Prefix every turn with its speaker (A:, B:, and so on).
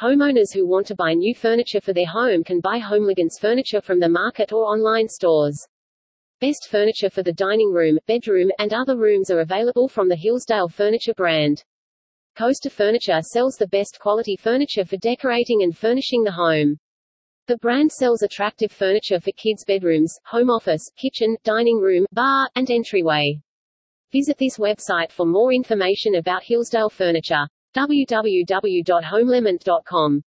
A: Homeowners who want to buy new furniture for their home can buy Homelegance furniture from the market or online stores. Best furniture for the dining room, bedroom, and other rooms are available from the Hillsdale Furniture brand. Coaster Furniture sells the best quality furniture for decorating and furnishing the home. The brand sells attractive furniture for kids' bedrooms, home office, kitchen, dining room, bar, and entryway. Visit this website for more information about Hillsdale Furniture. www.homelement.com